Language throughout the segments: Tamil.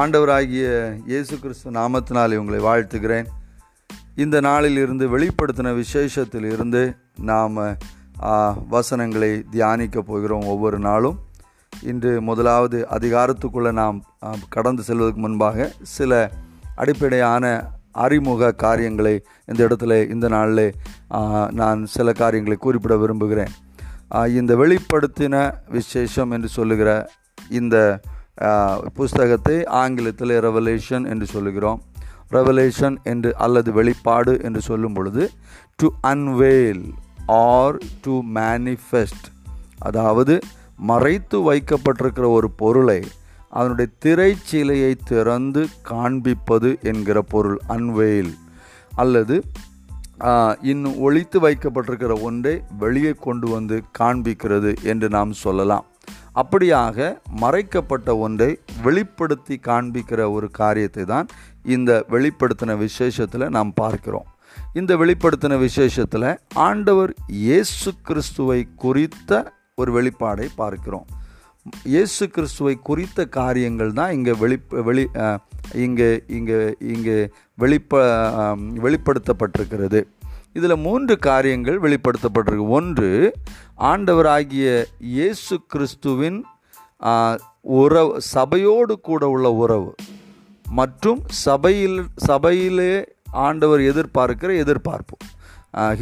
ஆண்டவராகிய இயேசு கிறிஸ்து நாமத்தினாலே உங்களை வாழ்த்துகிறேன். இந்த நாளில் இருந்து வெளிப்படுத்தின விசேஷத்தில் இருந்து நாம் வசனங்களை தியானிக்க போகிறோம் ஒவ்வொரு நாளும். இன்று முதலாவது அதிகாரத்துக்குள்ளே நாம் கடந்து செல்வதற்கு முன்பாக சில அடிப்படையான அறிமுக காரியங்களை இந்த இடத்துல இந்த நாளில் நான் சில காரியங்களை குறிப்பிட விரும்புகிறேன். இந்த வெளிப்படுத்தின விசேஷம் என்று சொல்லுகிற இந்த புஸ்தகத்தை ஆங்கிலத்தில் ரெவலேஷன் என்று சொல்லுகிறோம். ரெவலேஷன் என்று அல்லது வெளிப்பாடு என்று சொல்லும் பொழுது to unveil or to manifest அதாவது மறைத்து வைக்கப்பட்டிருக்கிற ஒரு பொருளை அதனுடைய திரைச்சீலையை திறந்து காண்பிப்பது என்கிற பொருள் அன்வேல் அல்லது இன்னும் ஒழித்து வைக்கப்பட்டிருக்கிற ஒன்றை வெளியே கொண்டு வந்து காண்பிக்கிறது என்று நாம் சொல்லலாம். அப்படியாக மறைக்கப்பட்ட ஒன்றை வெளிப்படுத்தி காண்பிக்கிற ஒரு காரியத்தை தான் இந்த வெளிப்படுத்தின விசேஷத்தில் நாம் பார்க்கிறோம். இந்த வெளிப்படுத்தின விசேஷத்தில் ஆண்டவர் இயேசு கிறிஸ்துவை குறித்த ஒரு வெளிப்பாடை பார்க்கிறோம். இயேசு கிறிஸ்துவை குறித்த காரியங்கள் தான் இங்கே வெளி வெளி இங்கே இங்கே இங்கே வெளிப்ப வெளிப்படுத்தப்பட்டிருக்கிறது. இதில் மூன்று காரியங்கள் வெளிப்படுத்தப்பட்டிருக்கு. ஒன்று ஆண்டவராகிய இயேசு கிறிஸ்துவின் உறவு சபையோடு கூட உள்ள உறவு மற்றும் சபையில் சபையிலே ஆண்டவர் எதிர்பார்க்கிற எதிர்பார்ப்பு.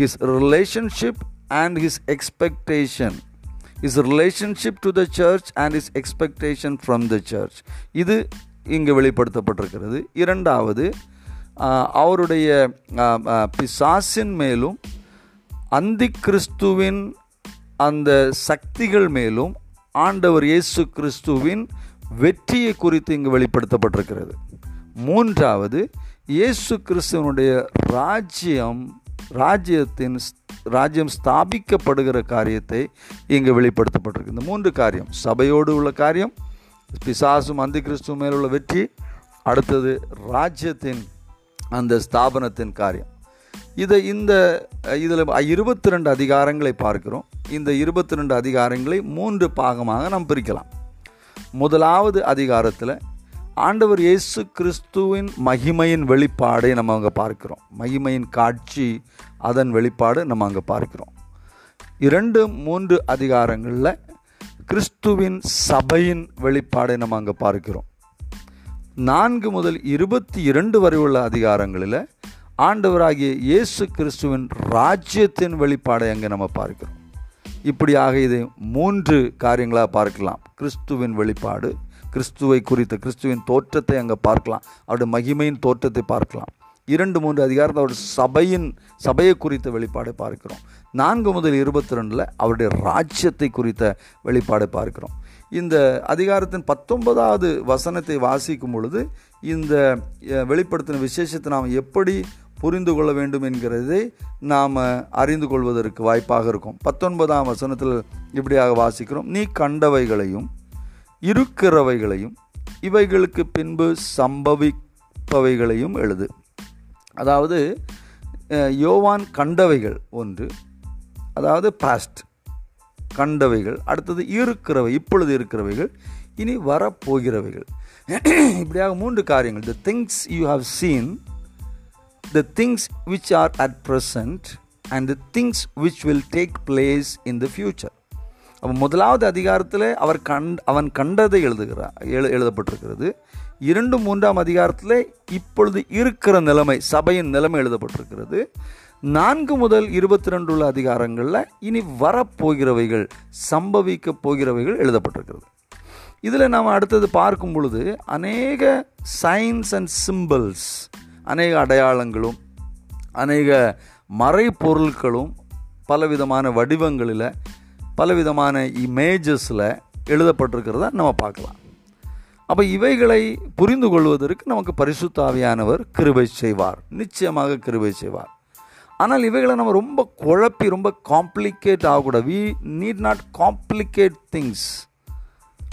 His relationship and his expectation is relationship to the church and is expectation from the church இது இங்கு வெளிப்படுத்தப்பட்டிருக்கிறது. இரண்டாவது அவருடைய பிசாசின் மேலும் அந்தி கிறிஸ்துவின் அந்த சக்திகள் மேலும் ஆண்டவர் இயேசு கிறிஸ்துவின் வெற்றியை குறித்து இங்கு வெளிப்படுத்தப்பட்டிருக்கிறது. மூன்றாவது இயேசு கிறிஸ்துவனுடைய ராஜ்யம் ராஜ்யத்தின் ராஜ்யம் ஸ்தாபிக்கப்படுகிற காரியத்தை இங்கு வெளிப்படுத்தப்பட்டிருக்கு. இந்த மூன்று காரியம் சபையோடு உள்ள காரியம் பிசாசும் அந்தி கிறிஸ்துவ மேலுள்ள வெற்றி அடுத்தது ராஜ்யத்தின் அந்த ஸ்தாபனத்தின் காரியம். இதை இந்த இதில் இருபத்தி ரெண்டு அதிகாரங்களை பார்க்கிறோம். இந்த இருபத்தி ரெண்டு அதிகாரங்களை மூன்று பாகமாக நாம் பிரிக்கலாம். முதலாவது அதிகாரத்தில் ஆண்டவர் இயேசு கிறிஸ்துவின் மகிமையின் வெளிப்பாடை நம்ம அங்கே பார்க்கிறோம். மகிமையின் காட்சி அதன் வெளிப்பாடு நம்ம அங்கே பார்க்கிறோம். இரண்டு மூன்று அதிகாரங்களில் கிறிஸ்துவின் சபையின் வெளிப்பாடை நம்ம அங்கே பார்க்கிறோம். நான்கு முதல் இருபத்தி இரண்டு வரை உள்ள அதிகாரங்களில் ஆண்டவராகிய இயேசு கிறிஸ்துவின் ராஜ்யத்தின் வெளிப்பாடை அங்கே நம்ம பார்க்கிறோம். இப்படியாக இதை மூன்று காரியங்களாக பார்க்கலாம். கிறிஸ்துவின் வெளிப்பாடு கிறிஸ்துவை குறித்த கிறிஸ்துவின் தோற்றத்தை அங்கே பார்க்கலாம். அவருடைய மகிமையின் தோற்றத்தை பார்க்கலாம். இரண்டு மூன்று அதிகாரத்தில் அவருடைய சபையின் சபையை குறித்த வெளிப்பாடை பார்க்கிறோம். நான்கு முதல் இருபத்தி ரெண்டில் அவருடைய ராஜ்யத்தை குறித்த வெளிப்பாடை பார்க்கிறோம். இந்த அதிகாரத்தின் பத்தொன்பதாவது வசனத்தை வாசிக்கும் பொழுது இந்த வெளிப்படுத்தின விசேஷத்தை நாம் எப்படி புரிந்து கொள்ள வேண்டும் என்கிறதை நாம் அறிந்து கொள்வதற்கு வாய்ப்பாக இருக்கும். பத்தொன்பதாம் வசனத்தில் இப்படியாக வாசிக்கிறோம். நீ கண்டவைகளையும் இருக்கிறவைகளையும் இவைகளுக்கு பின்பு சம்பவிப்பவைகளையும் எழுது. அதாவது யோவான் கண்டவைகள் ஒன்று அதாவது பாஸ்ட் கண்டவைகள் அடுத்தது இருக்கிறவை இப்பொழுது இருக்கிறவைகள் இனி வரப்போகிறவைகள். இப்படியாக மூன்று காரியங்கள். The things you have seen the things which are at present and the things which will take place in the future அப்போ முதலாவது அதிகாரத்தில் அவர் கண் அவன் கண்டதை எழுதுகிறார் எழு எழுதப்பட்டிருக்கிறது. இரண்டு மூன்றாம் அதிகாரத்தில் இப்பொழுது இருக்கிற நிலைமை சபையின் நிலைமை எழுதப்பட்டிருக்கிறது. நான்கு முதல் இருபத்தி ரெண்டு உள்ள அதிகாரங்களில் இனி வரப்போகிறவைகள் சம்பவிக்க போகிறவைகள் எழுதப்பட்டிருக்கிறது. இதில் நாம் அடுத்தது பார்க்கும் பொழுது அநேக சயின்ஸ் அண்ட் சிம்பிள்ஸ் அநேக அடையாளங்களும் அநேக மறைப்பொருட்களும் பலவிதமான வடிவங்களில் பலவிதமான இமேஜஸில் எழுதப்பட்டிருக்கிறத நம்ம பார்க்கலாம். அப்போ இவைகளை புரிந்து கொள்வதற்கு நமக்கு பரிசுத்தாவியானவர் கிருபை செய்வார். நிச்சயமாக கிருபை செய்வார். ஆனால் இவைகளை நம்ம ரொம்ப குழப்பி ரொம்ப காம்ப்ளிகேட் ஆகக்கூடாது. We need not complicate things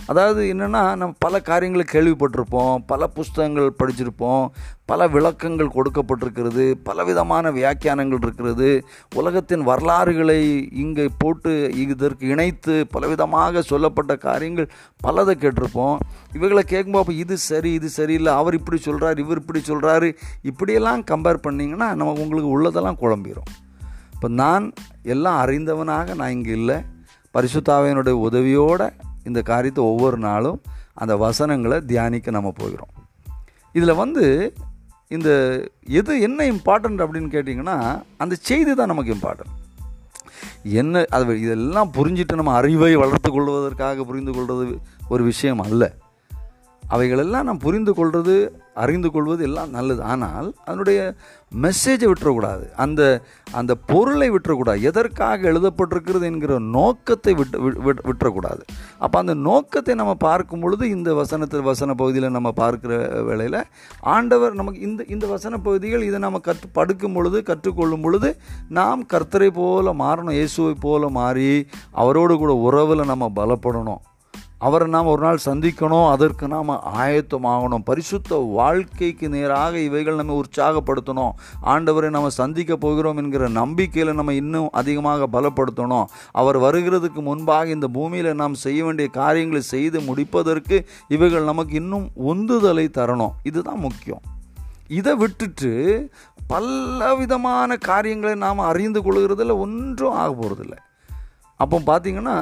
அதாவது என்னென்னா நம்ம பல காரியங்களை கேள்விப்பட்டிருப்போம் பல புஸ்தகங்கள் படிச்சிருப்போம் பல விளக்கங்கள் கொடுக்கப்பட்டிருக்கிறது பல விதமான வியாக்கியானங்கள் இருக்கிறது. உலகத்தின் வரலாறுகளை இங்கே போட்டு இதற்கு இணைத்து பலவிதமாக சொல்லப்பட்ட காரியங்கள் பலதை கேட்டிருப்போம். இவைகளை கேட்கும்போது இது சரி இது சரியில்லை அவர் இப்படி சொல்கிறார் இவர் இப்படி சொல்கிறாரு இப்படியெல்லாம் கம்பேர் பண்ணிங்கன்னா நமக்கு உங்களுக்கு உள்ளதெல்லாம் குழம்பிடும் இப்போ நான் எல்லாம் அறிந்தவனாக நான் இங்கே இல்லை. பரிசுத்தாவையனுடைய உதவியோடு இந்த காரியத்தை ஒவ்வொரு நாளும் அந்த வசனங்களை தியானிக்க நம்ம போகிறோம். இதில் வந்து இந்த எது என்ன இம்பார்ட்டண்ட் அப்படின்னு கேட்டிங்கன்னா அந்த செய்தி தான் நமக்கு இம்பார்ட்டன்ட் என்ன அது இதெல்லாம் புரிஞ்சிட்டு நம்ம அறிவை வளர்த்து கொள்வதற்காக புரிந்து கொள்வது ஒரு விஷயம் அல்ல. அவைகளெல்லாம் நாம் புரிந்து கொள்வது அறிந்து கொள்வது எல்லாம் நல்லது. ஆனால் அதனுடைய மெசேஜை விட்டுறக்கூடாது. அந்த அந்த பொருளை விட்டுறக்கூடாது. எதற்காக எழுதப்பட்டிருக்கிறது என்கிற நோக்கத்தை விட்டு விட்டுறக்கூடாது. அப்போ அந்த நோக்கத்தை நம்ம பார்க்கும் பொழுது இந்த வசனத்தில் வசன பகுதியில் நம்ம பார்க்குற வேளையில் ஆண்டவர் நமக்கு இந்த இந்த வசன பகுதிகள் இதை நம்ம கற்று படுக்கும் பொழுது கற்றுக்கொள்ளும் பொழுது நாம் கர்த்தரை போல மாறணும். இயேசுவை போல மாறி அவரோடு கூட உறவில் நம்ம பலப்படணும். அவரை நாம் ஒரு நாள் சந்திக்கணும் அதற்கு நாம் ஆயத்தமாகணும். பரிசுத்த வாழ்க்கைக்கு நேராக இவைகள் நம்ம உற்சாகப்படுத்தணும். ஆண்டவரை நம்ம சந்திக்க போகிறோம் என்கிற நம்பிக்கையில் நம்ம இன்னும் அதிகமாக பலப்படுத்தணும். அவர் வருகிறதுக்கு முன்பாக இந்த பூமியில் நாம் செய்ய வேண்டிய காரியங்களை செய்து முடிப்பதற்கு இவைகள் நமக்கு இன்னும் உந்துதலை தரணும். இதுதான் முக்கியம். இதை விட்டுட்டு பல விதமான காரியங்களை நாம் அறிந்து கொள்கிறதில் ஒன்றும் ஆக போகிறதில்ல அப்போ பார்த்தீங்கன்னா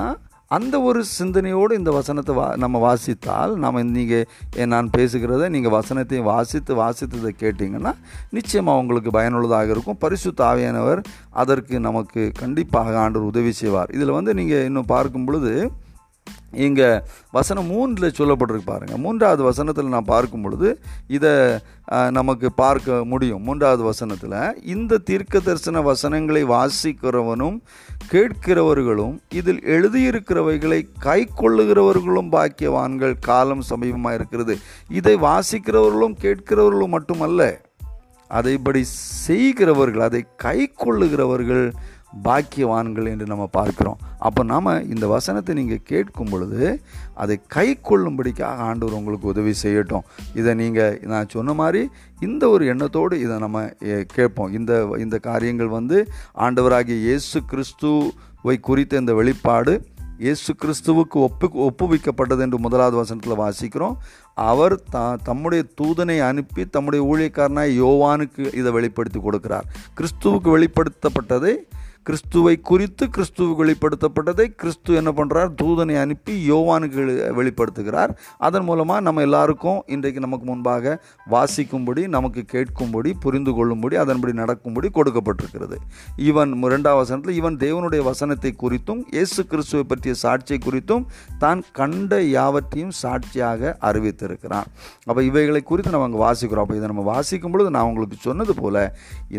அந்த ஒரு சிந்தனையோடு இந்த வசனத்தை வா நம்ம வாசித்தால் நம்ம நீங்கள் நான் பேசுகிறத நீங்கள் வசனத்தையும் வாசித்து வாசித்ததை கேட்டிங்கன்னா நிச்சயமாக உங்களுக்கு பயனுள்ளதாக இருக்கும். பரிசு தாவியானவர் அதற்கு நமக்கு கண்டிப்பாக ஆண்டவர் உதவி செய்வார். இதில் வந்து நீங்கள் இன்னும் பார்க்கும் பொழுது இங்கே வசனம் மூன்றில் சொல்லப்பட்டிருக்கு பாருங்கள் மூன்றாவது வசனத்தில் நான் பார்க்கும் பொழுது இதை நமக்கு பார்க்க முடியும். மூன்றாவது வசனத்தில் இந்த தீர்க்க தரிசன வசனங்களை வாசிக்கிறவனும் கேட்கிறவர்களும் இதில் எழுதியிருக்கிறவைகளை கை கொள்ளுகிறவர்களும் பாக்கியவான்கள் காலம் சமீபமாக இருக்கிறது. இதை வாசிக்கிறவர்களும் கேட்கிறவர்களும் மட்டுமல்ல அதைப்படி செய்கிறவர்கள் அதை கை கொள்ளுகிறவர்கள் பாக்கியவான்கள் என்று நம்ம பார்க்கிறோம். அப்போ நாம் இந்த வசனத்தை நீங்கள் கேட்கும் பொழுது அதை கை கொள்ளும்படிக்காக ஆண்டவர் உங்களுக்கு உதவி செய்யட்டும். இதை நீங்கள் நான் சொன்ன மாதிரி இந்த ஒரு எண்ணத்தோடு இதை நம்ம கேட்போம். இந்த இந்த காரியங்கள் வந்து ஆண்டவராகிய இயேசு கிறிஸ்துவை குறித்த இந்த வெளிப்பாடு இயேசு கிறிஸ்துவுக்கு ஒப்பு ஒப்புவிக்கப்பட்டது என்று முதலாவது வசனத்தில் வாசிக்கிறோம். அவர் த தம்முடைய தூதனை அனுப்பி தம்முடைய ஊழியக்காரனாய் யோவானுக்கு இதை வெளிப்படுத்தி கொடுக்கிறார். கிறிஸ்துவுக்கு வெளிப்படுத்தப்பட்டதை கிறிஸ்துவை குறித்து கிறிஸ்துவ வெளிப்படுத்தப்பட்டதை கிறிஸ்து என்ன பண்ணுறார் தூதனை அனுப்பி யோவானுக்கு வெளிப்படுத்துகிறார். அதன் மூலமாக நம்ம எல்லாருக்கும் இன்றைக்கு நமக்கு முன்பாக வாசிக்கும்படி நமக்கு கேட்கும்படி புரிந்து கொள்ளும்படி அதன்படி நடக்கும்படி கொடுக்கப்பட்டிருக்கிறது. இவன் இரண்டாவது வசனத்தில் இவன் தேவனுடைய வசனத்தை குறித்தும் இயேசு கிறிஸ்துவை பற்றிய சாட்சியை குறித்தும் தான் கண்ட யாவற்றையும் சாட்சியாக அறிவித்திருக்கிறான். அப்போ இவைகளை குறித்து நம்ம அங்கே வாசிக்கிறோம். அப்போ இதை நம்ம வாசிக்கும் பொழுது நான் உங்களுக்கு சொன்னது போல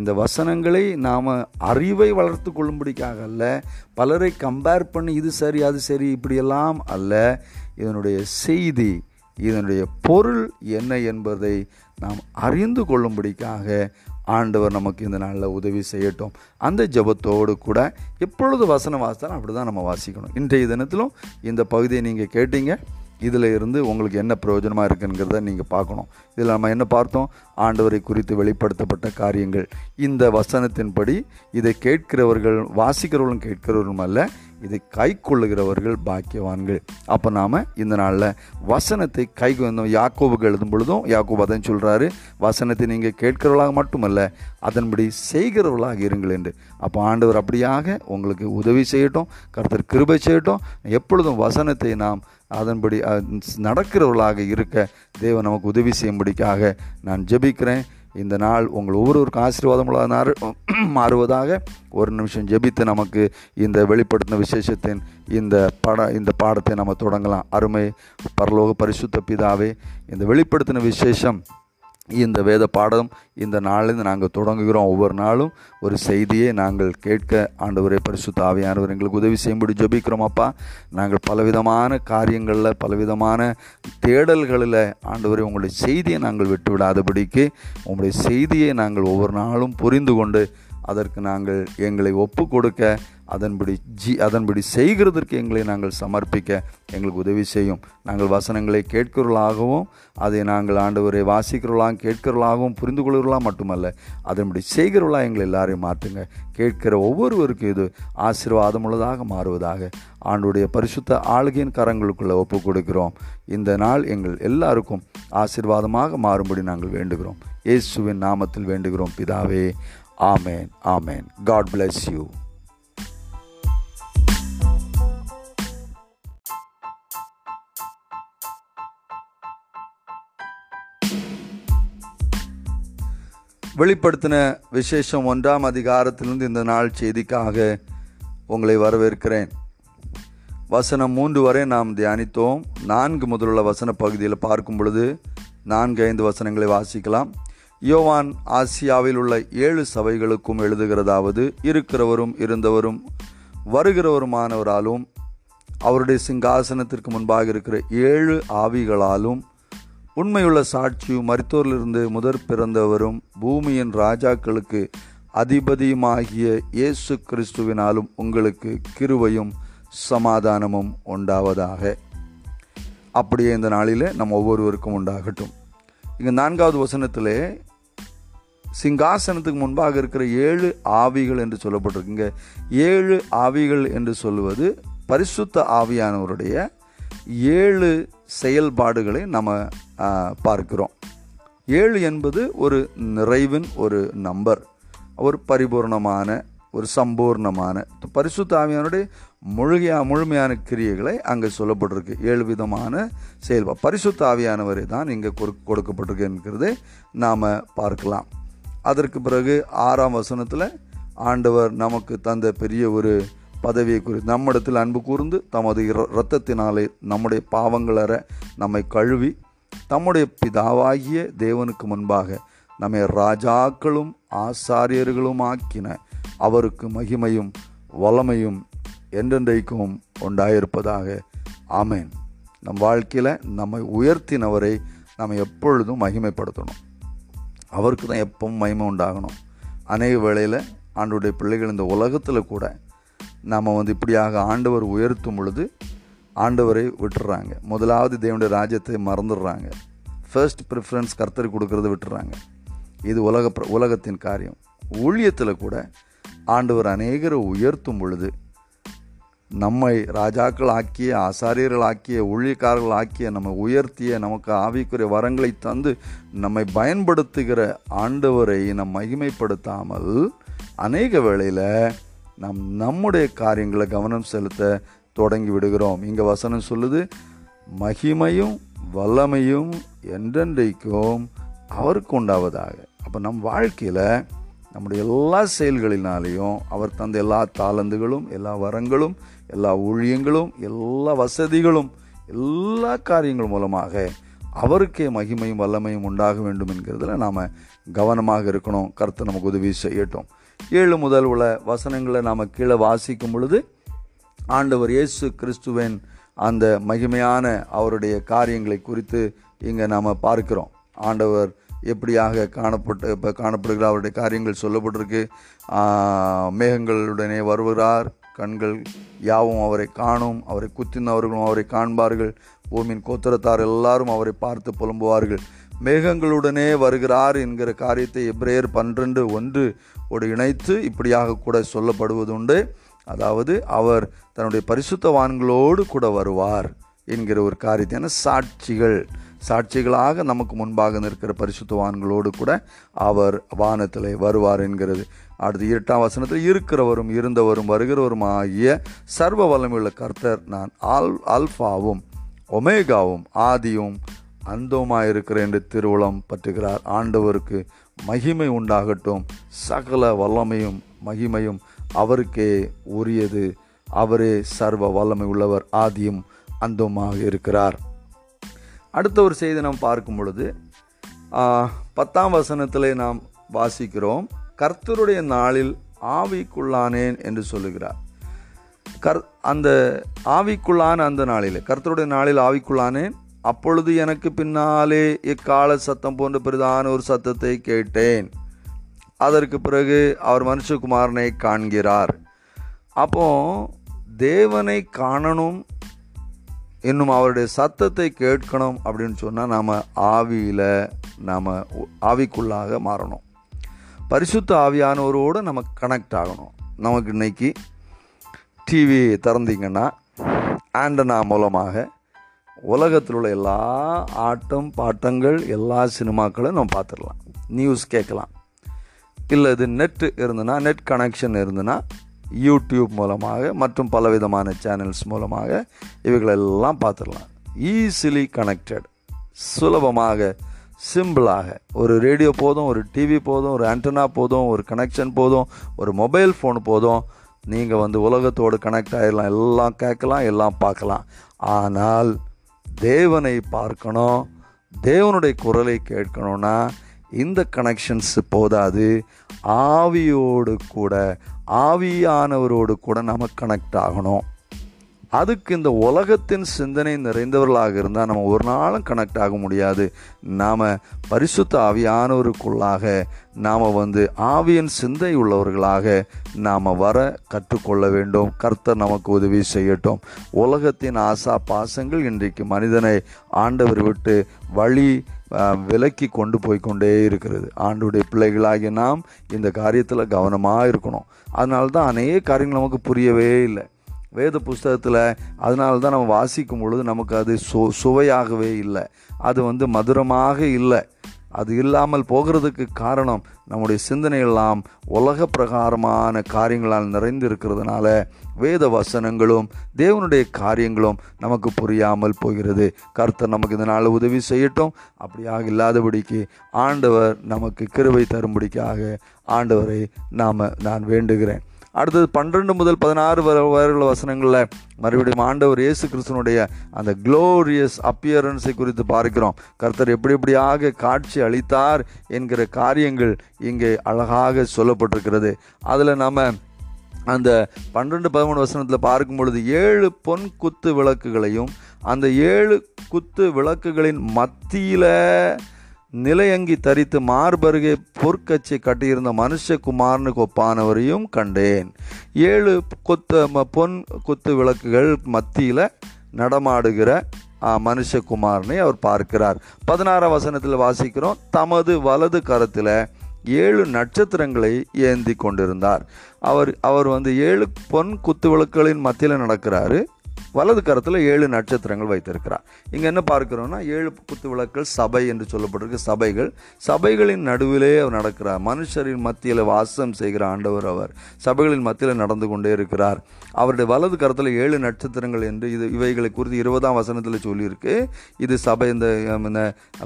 இந்த வசனங்களை நாம் அறிவை வளர்த்து கொள்ளும்படிக்காக அல்ல பலரை கம்பேர் பண்ணி இது சரி அது சரி இப்படியெல்லாம் அல்ல. இதனுடைய செய்தி இதனுடைய பொருள் என்ன என்பதை நாம் அறிந்து கொள்ளும்படிக்காக ஆண்டவர் நமக்கு இந்த நாளில் உதவி செய்யட்டும். அந்த ஜபத்தோடு கூட எப்பொழுது வசனம் வாசித்தாலும் அப்படி தான் நம்ம வாசிக்கணும். இன்றைய தினத்திலும் இந்த பகுதியை நீங்கள் கேட்டீங்க. இதில் இருந்து உங்களுக்கு என்ன பிரயோஜனமாக இருக்குங்கிறத நீங்கள் பார்க்கணும். இதில் நம்ம என்ன பார்த்தோம்? ஆண்டவரை குறித்து வெளிப்படுத்தப்பட்ட காரியங்கள். இந்த வசனத்தின்படி இதை கேட்கிறவர்கள் வாசிக்கிறவர்களும் கேட்கிறவர்களும் அல்ல இதை கை கொள்ளுகிறவர்கள் பாக்கியவான்கள். அப்போ நாம் இந்த நாளில் வசனத்தை கை யாக்கோவுக்கு எழுதும் பொழுதும் யாக்கோபு அதன் சொல்கிறாரு வசனத்தை நீங்கள் கேட்கிறவர்களாக மட்டுமல்ல அதன்படி செய்கிறவர்களாக இருங்கள் என்று. அப்போ ஆண்டவர் அப்படியாக உங்களுக்கு உதவி செய்யட்டும் கருத்தர் கிருபை செய்யட்டும். எப்பொழுதும் வசனத்தை நாம் அதன்படி நடக்கிறவர்களாக இருக்க தேவன் நமக்கு உதவி செய்யும்படிக்காக நான் ஜெபிக்கிறேன். இந்த நாள் உங்கள் ஒவ்வொருவருக்கும் ஆசீர்வாதமுள்ள மாறுவதாக ஒரு நிமிஷம் ஜெபித்து நமக்கு இந்த வெளிப்படுத்தின விசேஷத்தின் இந்த பட இந்த பாடத்தை நம்ம தொடங்கலாம். அருமை பரலோக பரிசுத்த பிதாவே இந்த வெளிப்படுத்தின விசேஷம் இந்த வேத பாடம் இந்த நாளிலிருந்து நாங்கள் தொடங்குகிறோம். ஒவ்வொரு நாளும் ஒரு செய்தியை நாங்கள் கேட்க ஆண்டவரே பரிசு தாவியானவர் எங்களுக்கு உதவி செய்யும்படி ஜபிக்கிறோம் அப்பா. நாங்கள் பலவிதமான காரியங்களில் பலவிதமான தேடல்களில் ஆண்டவரே உங்களுடைய செய்தியை நாங்கள் விட்டு விடாதபடிக்கு உங்களுடைய செய்தியை நாங்கள் ஒவ்வொரு நாளும் புரிந்து கொண்டு அதற்கு நாங்கள் எங்களை ஒப்பு கொடுக்க அதன்படி ஜி அதன்படி செய்கிறதற்கு எங்களை நாங்கள் சமர்ப்பிக்க எங்களுக்கு உதவி செய்யும். நாங்கள் வசனங்களை கேட்கிறவர்களாகவும் அதை நாங்கள் ஆண்டவரை வாசிக்கிறவர்களாகவும் கேட்கிறவர்களாகவும் புரிந்து கொள்கிறவர்களாக மட்டுமல்ல அதன்படி செய்கிறவர்களாக எங்களை எல்லாரையும் மாற்றுங்க. கேட்கிற ஒவ்வொருவருக்கும் இது ஆசீர்வாதம் உள்ளதாக மாறுவதாக ஆண்டுடைய பரிசுத்த ஆளுகையின் கரங்களுக்குள்ளே ஒப்பு கொடுக்கிறோம். இந்த நாள் எங்கள் எல்லாருக்கும் ஆசீர்வாதமாக மாறும்படி நாங்கள் வேண்டுகிறோம். இயேசுவின் நாமத்தில் வேண்டுகிறோம் பிதாவே. ஆமேன் ஆமேன். காட் பிளஸ் யூ வெளிப்படுத்தின விசேஷம் ஒன்றாம் அதிகாரத்திலிருந்து இந்த நாள் செய்திக்காக உங்களை வரவேற்கிறேன். வசனம் மூன்று வரை நாம் தியானித்தோம். நான்கு முதலுள்ள வசன பகுதியில் பார்க்கும் பொழுது நான்கு ஐந்து வசனங்களை வாசிக்கலாம். யோவான் ஆசியாவில் உள்ள ஏழு சபைகளுக்கும் எழுதுகிறதாவது இருக்கிறவரும் இருந்தவரும் வருகிறவருமானவராலும் அவருடைய சிங்காசனத்திற்கு முன்பாக இருக்கிற ஏழு ஆவிகளாலும் உண்மையுள்ள சாட்சியும் மருத்துவரிலிருந்து முதற் பிறந்தவரும் பூமியின் ராஜாக்களுக்கு அதிபதியுமாகிய இயேசு கிறிஸ்துவினாலும் உங்களுக்கு கிருவையும் சமாதானமும் உண்டாவதாக. அப்படியே இந்த நாளில் நம் ஒவ்வொருவருக்கும் உண்டாகட்டும். இங்கே நான்காவது வசனத்திலே சிங்காசனத்துக்கு முன்பாக இருக்கிற ஏழு ஆவிகள் என்று சொல்லப்பட்டிருக்குங்க ஏழு ஆவிகள் என்று சொல்வது பரிசுத்த ஆவியானவருடைய ஏழு செயல்பாடுகளை நம்ம பார்க்கிறோம். ஏழு என்பது ஒரு நிறைவின் ஒரு நம்பர் ஒரு பரிபூர்ணமான ஒரு சம்பூர்ணமான. பரிசுத்தாமியானுடைய முழுகையா முழுமையான கிரியைகளை அங்கே சொல்லப்பட்டிருக்கு. ஏழு விதமான செயல்பா பரிசுத்தாவியானவரை தான் இங்கே கொடுக்கப்பட்டிருக்கு என்கிறதை நாம் பார்க்கலாம். அதற்கு பிறகு ஆறாம் வசனத்தில் ஆண்டவர் நமக்கு தந்த பெரிய ஒரு பதவியை குறித்து நம்மிடத்தில் அன்பு கூர்ந்து தமது இரத்தத்தினாலே நம்முடைய பாவங்களற நம்மை கழுவி தம்முடைய பிதாவாகிய தேவனுக்கு முன்பாக நம்மை ராஜாக்களும் ஆசாரியர்களும் ஆக்கின அவருக்கு மகிமையும் வளமையும் என்றென்றைக்கும் உண்டாயிருப்பதாக. ஆமேன். நம் வாழ்க்கையில் நம்மை உயர்த்தினவரை நம்ம எப்பொழுதும் மகிமைப்படுத்தணும். அவருக்கு தான் எப்பவும் மகிமை உண்டாகணும். அநேக வேளையில் ஆண்டுடைய பிள்ளைகள் இந்த உலகத்தில் கூட நாம் வந்து இப்படியாக ஆண்டவர் உயர்த்தும் பொழுது ஆண்டவரை விட்டுறாங்க. முதலாவது தேவனுடைய ராஜ்யத்தை மறந்துடுறாங்க. ஃபர்ஸ்ட் ப்ரிஃபரன்ஸ் கர்த்தர் கொடுக்கறத விட்டுறாங்க. இது உலக உலகத்தின் காரியம். ஊழியத்தில் கூட ஆண்டவர் அநேகரை உயர்த்தும் பொழுது நம்மை ராஜாக்கள் ஆக்கிய ஆசாரியர்கள் ஆக்கிய ஊழியக்காரர்கள் ஆக்கிய நம்ம உயர்த்திய நமக்கு ஆவிக்குரிய வரங்களை தந்து நம்மை பயன்படுத்துகிற ஆண்டவரை நம் மகிமைப்படுத்தாமல் அநேக வேளையில் நம் நம்முடைய காரியங்களை கவனம் செலுத்த தொடங்கி விடுகிறோம். இங்கே வசனம் சொல்லுது மகிமையும் வல்லமையும் என்றென்றைக்கும் அவருக்கு உண்டாவதாக. அப்போ நம் வாழ்க்கையில் நம்முடைய எல்லா செயல்களினாலேயும் அவர் தந்த எல்லா தாளந்துகளும் எல்லா வரங்களும் எல்லா ஊழியங்களும் எல்லா வசதிகளும் எல்லா காரியங்கள் மூலமாக அவருக்கே மகிமையும் வல்லமையும் உண்டாக வேண்டும் என்கிறதுல நாம் கவனமாக இருக்கணும். கருத்தை நமக்கு உதவி செய்யட்டும். ஏழு முதல் உள்ள வசனங்களை நாம் கீழே வாசிக்கும் பொழுது ஆண்டவர் இயேசு கிறிஸ்துவின் அந்த மகிமையான அவருடைய காரியங்களை குறித்து இங்கே நாம் பார்க்கிறோம். ஆண்டவர் எப்படியாக காணப்பட்டு இப்போ காணப்படுகிற அவருடைய காரியங்கள் சொல்லப்பட்டிருக்கு. மேகங்களுடனே வருகிறார் கண்கள் யாவும் அவரை காணும் அவரை குத்தினவர்களும் அவரை காண்பார்கள். பூமியின் கோத்திரத்தார் எல்லாரும் அவரை பார்த்து புலம்புவார்கள். மேகங்களுடனே வருகிறார் என்கிற காரியத்தை எப்ரேயர் பன்னிரண்டு ஒன்று ஒரு இணைத்து இப்படியாக கூட சொல்லப்படுவதுண்டு அதாவது அவர் தன்னுடைய பரிசுத்தவான்களோடு கூட வருவார் என்கிற ஒரு காரியத்தை சாட்சிகள். சாட்சிகளாக நமக்கு முன்பாக நிற்கிற பரிசுத்தவான்களோடு கூட அவர் வானத்தில் வருவார் என்கிறது. அடுத்து இரட்டாம் வசனத்தில் இருக்கிறவரும் இருந்தவரும் வருகிறவரும் ஆகிய சர்வ வல்லமையுள்ள கர்த்தர் நான் ஆல் அல்ஃபாவும் ஒமேகாவும் ஆதியும் அந்தோமாக இருக்கிற என்று திருவுளம் பற்றுகிறார். ஆண்டவருக்கு மகிமை உண்டாகட்டும். சகல வல்லமையும் மகிமையும் அவருக்கே உரியது. அவரே சர்வ வல்லமை உள்ளவர். ஆதியும் அந்தமாக இருக்கிறார். அடுத்த ஒரு செய்தி நாம் பார்க்கும் பொழுது பத்தாம் வசனத்தில் நாம் வாசிக்கிறோம். கர்த்தருடைய நாளில் ஆவிக்குள்ளானேன் என்று சொல்லுகிறார். கர் அந்த ஆவிக்குள்ளான அந்த நாளில் கர்த்தருடைய நாளில் ஆவிக்குள்ளானேன்? அப்பொழுது எனக்கு பின்னாலே இக்கால சத்தம் போன்ற பெரிதான ஒரு சத்தத்தை கேட்டேன். அதற்கு பிறகு அவர் மனுஷகுமாரனை காண்கிறார். அப்போ தேவனை காணணும் இன்னும் அவருடைய சத்தத்தை கேட்கணும் அப்படின்னு சொன்னால் நாம் ஆவியில் நாம் ஆவிக்குள்ளாக மாறணும். பரிசுத்த ஆவியானவரோடு நம்ம கனெக்ட் ஆகணும். நமக்கு இன்னைக்கு டிவி திறந்தீங்கன்னா ஆண்டனா மூலமாக உலகத்தில் உள்ள எல்லா ஆட்டம் பாட்டங்கள் எல்லா சினிமாக்களும் நம்ம பார்த்துடலாம். நியூஸ் கேட்கலாம். இல்லை இது நெட் இருந்ததுன்னா நெட் கனெக்ஷன் இருந்ததுன்னா யூடியூப் மூலமாக மற்றும் பலவிதமான சேனல்ஸ் மூலமாக இவைகளெல்லாம் பார்த்துடலாம். ஈஸிலி கனெக்டட் சுலபமாக சிம்பிளாக ஒரு ரேடியோ போதும் ஒரு டிவி போதும் ஒரு ஆண்டனா போதும் ஒரு கனெக்ஷன் போதும் ஒரு மொபைல் ஃபோன் போதும். நீங்கள் வந்து உலகத்தோடு கனெக்ட் ஆகிடலாம் எல்லாம் கேட்கலாம் எல்லாம் பார்க்கலாம். ஆனால் தேவனை பார்க்கணும் தேவனுடைய குரலை கேட்கணும்னா இந்த கனெக்ஷன்ஸ் போதாது. ஆவியோடு கூட ஆவியானவரோடு கூட நம்ம கனெக்ட் ஆகணும். அதுக்கு இந்த உலகத்தின் சிந்தனை நிறைந்தவர்களாக இருந்தால் நம்ம ஒரு நாளும் கனெக்ட் ஆக முடியாது. நாம் பரிசுத்த ஆவியானவருக்குள்ளாக நாம் வந்து ஆவியின் சிந்தை உள்ளவர்களாக நாம் வர கற்றுக்கொள்ள வேண்டும். கர்த்தர் நமக்கு உதவி செய்யட்டும். உலகத்தின் ஆசா பாசங்கள் இன்றைக்கு மனிதனை ஆண்டவர் விட்டு வழி விலக்கி கொண்டு போய் கொண்டே இருக்கிறது. ஆண்டுடைய பிள்ளைகளாகிய நாம் இந்த காரியத்தில் கவனமாக இருக்கணும். அதனால தான் அநேக காரியங்கள் நமக்கு புரியவே இல்லை. வேத புஸ்தகத்தில் அதனால தான் நம்ம வாசிக்கும் பொழுது நமக்கு அது சு சுவையாகவே இல்லை. அது வந்து மதுரமாக இல்லை. அது இல்லாமல் போகிறதுக்கு காரணம் நம்முடைய சிந்தனை எல்லாம் உலக பிரகாரமான காரியங்களால் நிறைந்து இருக்கிறதுனால வேத வசனங்களும் தேவனுடைய காரியங்களும் நமக்கு புரியாமல் போகிறது. கர்த்தர் நமக்கு இதனால் உதவி செய்யட்டும். அப்படியாக இல்லாதபடிக்கு ஆண்டவர் நமக்கு கிருவை தரும்படிக்காக ஆண்டவரை நாம் நான் வேண்டுகிறேன். அடுத்தது பன்னிரெண்டு முதல் பதினாறு வர வசனங்களில் மறுபடியும் ஆண்டவர் இயேசு கிறிஸ்தனுடைய அந்த க்ளோரியஸ் அப்பியரன்ஸை குறித்து பார்க்கிறோம். கர்த்தர் எப்படி எப்படியாக காட்சி அளித்தார் என்கிற காரியங்கள் இங்கே அழகாக சொல்லப்பட்டிருக்கிறது. அதில் நம்ம அந்த பன்னிரெண்டு பதிமூணு வசனத்தில் பார்க்கும் பொழுது ஏழு பொன் குத்து விளக்குகளையும் அந்த ஏழு குத்து விளக்குகளின் மத்தியில் நிலையங்கி தரித்து மார்பருகே பொற்கச்சை கட்டியிருந்த மனுஷகுமாரனுக்கு ஒப்பானவரையும் கண்டேன். ஏழு கொத்து பொன் குத்து விளக்குகள் மத்தியில் நடமாடுகிற மனுஷகுமாரனை அவர் பார்க்கிறார். பதினாறாம் வசனத்தில் வாசிக்கிறோம் தமது வலது கரத்தில் ஏழு நட்சத்திரங்களை ஏந்தி கொண்டிருந்தார். அவர் அவர் வந்து ஏழு பொன் குத்து விளக்குகளின் மத்தியில் நடக்கிறாரு. வலது கரத்தில் ஏழு நட்சத்திரங்கள் வைத்திருக்கிறார். இங்கே என்ன பார்க்கிறோம்னா ஏழு குத்து விளக்கள் சபை என்று சொல்லப்பட்டிருக்கு. சபைகள் சபைகளின் நடுவிலே அவர் நடக்கிறார் மனுஷரின் மத்தியில் வாசம் செய்கிற ஆண்டவர் அவர். சபைகளின் மத்தியில் நடந்து கொண்டே இருக்கிறார். அவருடைய வலது கரத்தில் ஏழு நட்சத்திரங்கள் என்று இது இவைகளை குறித்து இருபதாம் வசனத்தில் சொல்லியிருக்கு. இது சபை இந்த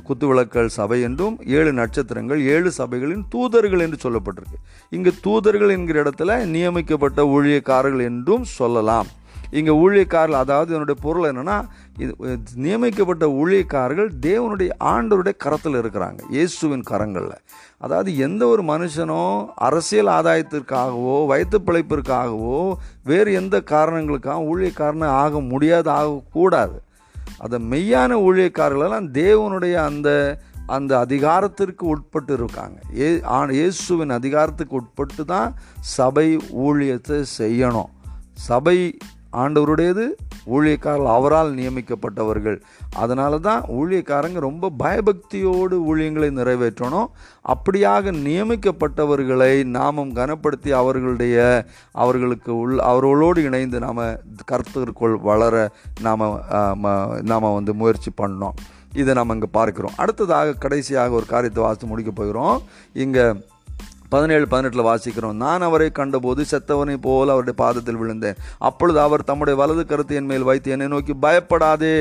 குத்து விளக்கள் சபை என்றும் ஏழு நட்சத்திரங்கள் ஏழு சபைகளின் தூதர்கள் என்று சொல்லப்பட்டிருக்கு. இங்கு தூதர்கள் என்கிற இடத்துல நியமிக்கப்பட்ட ஊழியக்காரர்கள் என்றும் சொல்லலாம். இங்கே ஊழியக்காரர்கள் அதாவது என்னுடைய பொருள் என்னென்னா இது நியமிக்கப்பட்ட ஊழியக்காரர்கள் தேவனுடைய ஆண்டவருடைய கரத்தில் இருக்கிறாங்க இயேசுவின் கரங்களில். அதாவது எந்த ஒரு மனுஷனும் அரசியல் ஆதாயத்திற்காகவோ வயிற்று பிழைப்பிற்காகவோ வேறு எந்த காரணங்களுக்காக ஊழியக்காரன் ஆக முடியாது ஆகக்கூடாது அதை மெய்யான ஊழியக்காரர்களெல்லாம் தேவனுடைய அந்த அந்த அதிகாரத்திற்கு உட்பட்டு இருக்காங்க ஏ இயேசுவின் அதிகாரத்துக்கு உட்பட்டு தான் சபை ஊழியத்தை செய்யணும். சபை ஆண்டவருடையது ஊழியக்காரர்கள் அவரால் நியமிக்கப்பட்டவர்கள். அதனால தான் ஊழியக்காரங்க ரொம்ப பயபக்தியோடு ஊழியங்களை நிறைவேற்றணும். அப்படியாக நியமிக்கப்பட்டவர்களை நாமும் கனப்படுத்தி அவர்களுடைய அவர்களுக்கு உள் அவர்களோடு இணைந்து நாம் கருத்திற்குள் வளர நாம் நாம் வந்து முயற்சி பண்ணோம். இதை நாம் இங்கே பார்க்குறோம். அடுத்ததாக கடைசியாக ஒரு காரியத்தை வாசித்து முடிக்க போகிறோம். இங்கே பதினேழு பதினெட்டில் வாசிக்கிறோம். நான் அவரை கண்டபோது செத்தவனை போல் அவருடைய பாதத்தில் விழுந்தேன். அப்பொழுது அவர் தம்முடைய வலது கருத்து என் மேல் வைத்து என்னை நோக்கி பயப்படாதே.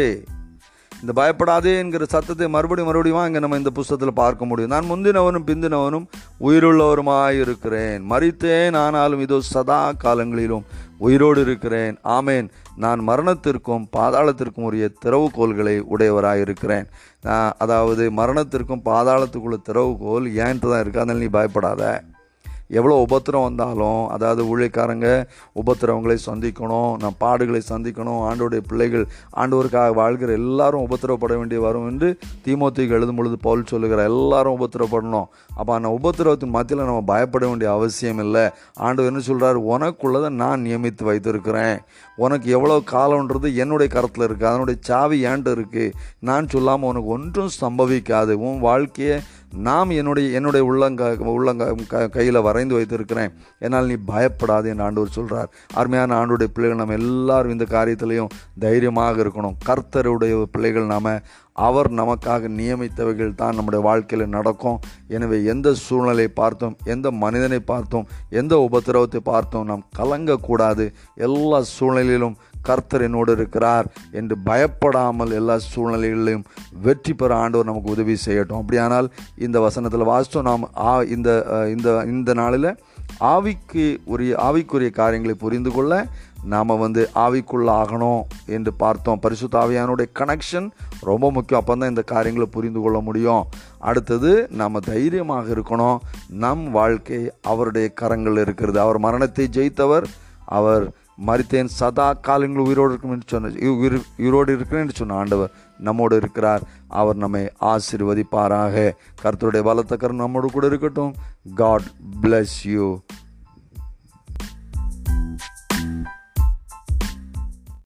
இந்த பயப்படாதே என்கிற சத்தத்தை மறுபடியும் மறுபடியும் இங்கே நம்ம இந்த புஸ்தகத்தில் பார்க்க முடியும். நான் முந்தினவனும் பிந்தினவனும் உயிருள்ளவருமாய் இருக்கிறேன். மறித்தேன் ஆனாலும் இதோ சதா காலங்களிலும் உயிரோடு இருக்கிறேன். ஆமேன். நான் மரணத்திற்கும் பாதாளத்திற்கும் உரிய திறவுகோள்களை உடையவராக இருக்கிறேன். அதாவது மரணத்திற்கும் பாதாளத்துக்குள்ள திறவுகோல் ஏன்ட்டு தான் இருக்கு. அதனால் நீ பயப்படாத. எவ்வளோ உபத்திரம் வந்தாலும் அதாவது ஊழியக்காரங்க உபத்திரவங்களை சந்திக்கணும் நான் பாடுகளை சந்திக்கணும் ஆண்டோடைய பிள்ளைகள் ஆண்டோருக்காக வாழ்கிற எல்லாரும் உபத்திரவப்பட வேண்டிய வரும் என்று தீமோத்திக்கு எழுதும் பொழுது பவுல் சொல்லுகிறார் எல்லாரும் உபத்திரப்படணும் அப்போ அந்த உபத்திரவத்தின் மத்தியில் நம்ம பயப்பட வேண்டிய அவசியம் இல்லை. ஆண்டவர் என்ன சொல்கிறார் உனக்குள்ளதை நான் நியமித்து வைத்திருக்கிறேன். உனக்கு எவ்வளோ காலம்ன்றது என்னுடைய கரத்தில் இருக்குது அதனுடைய சாவி ஏன்ட்டு இருக்குது நான் சொல்லாமல் உனக்கு ஒன்றும் சம்பவிக்காது. உன் வாழ்க்கையை நாம் என்னுடைய என்னுடைய உள்ளங்க உள்ளங்க க கையில் வரைந்து வைத்திருக்கிறேன். என்னால் நீ பயப்படாது என்று ஆண்டவர் சொல்கிறார் அருமையான ஆண்டுடைய பிள்ளைகள் நம்ம எல்லாரும் இந்த காரியத்திலையும் தைரியமாக இருக்கணும். கர்த்தருடைய பிள்ளைகள் நாம் அவர் நமக்காக நியமித்தவைகள் தான் நம்முடைய வாழ்க்கையில் நடக்கும். எனவே எந்த சூழ்நிலை பார்த்தோம் எந்த மனிதனை பார்த்தோம் எந்த உபத்திரவத்தை பார்த்தோம் நாம் கலங்கக்கூடாது. எல்லா சூழ்நிலையிலும் கர்த்தர் என்னோடு இருக்கிறார் என்று பயப்படாமல் எல்லா சூழ்நிலைகளிலும் வெற்றி பெற ஆண்டவர் நமக்கு உதவி செய்யட்டும். அப்படியானால் இந்த வசனத்தில் வாசித்தோம் நாம் ஆ இந்த இந்த இந்த நாளில் ஆவிக்கு உரிய ஆவிக்குரிய காரியங்களை புரிந்து கொள்ள நாம் வந்து ஆவிக்குள்ள ஆகணும் என்று பார்த்தோம். பரிசுத்த ஆவியானுடைய கனெக்ஷன் ரொம்ப முக்கியம். அப்போ தான் இந்த காரியங்களை புரிந்து கொள்ள முடியும். அடுத்தது நம்ம தைரியமாக இருக்கணும். நம் வாழ்க்கை அவருடைய கரங்கள் இருக்கிறது. அவர் மரணத்தை ஜெயித்தவர் அவர் மறித்தேன் சதா காலங்கள் உயிரோடு இருக்கும் என்று சொன்ன உயிரோடு இருக்கிறேன் என்று சொன்ன ஆண்டவர் நம்மோடு இருக்கிறார். அவர் நம்மை ஆசிர்வதிப்பாராக. கருத்துடைய பலத்த கரம் நம்மோடு கூட இருக்கட்டும். God bless you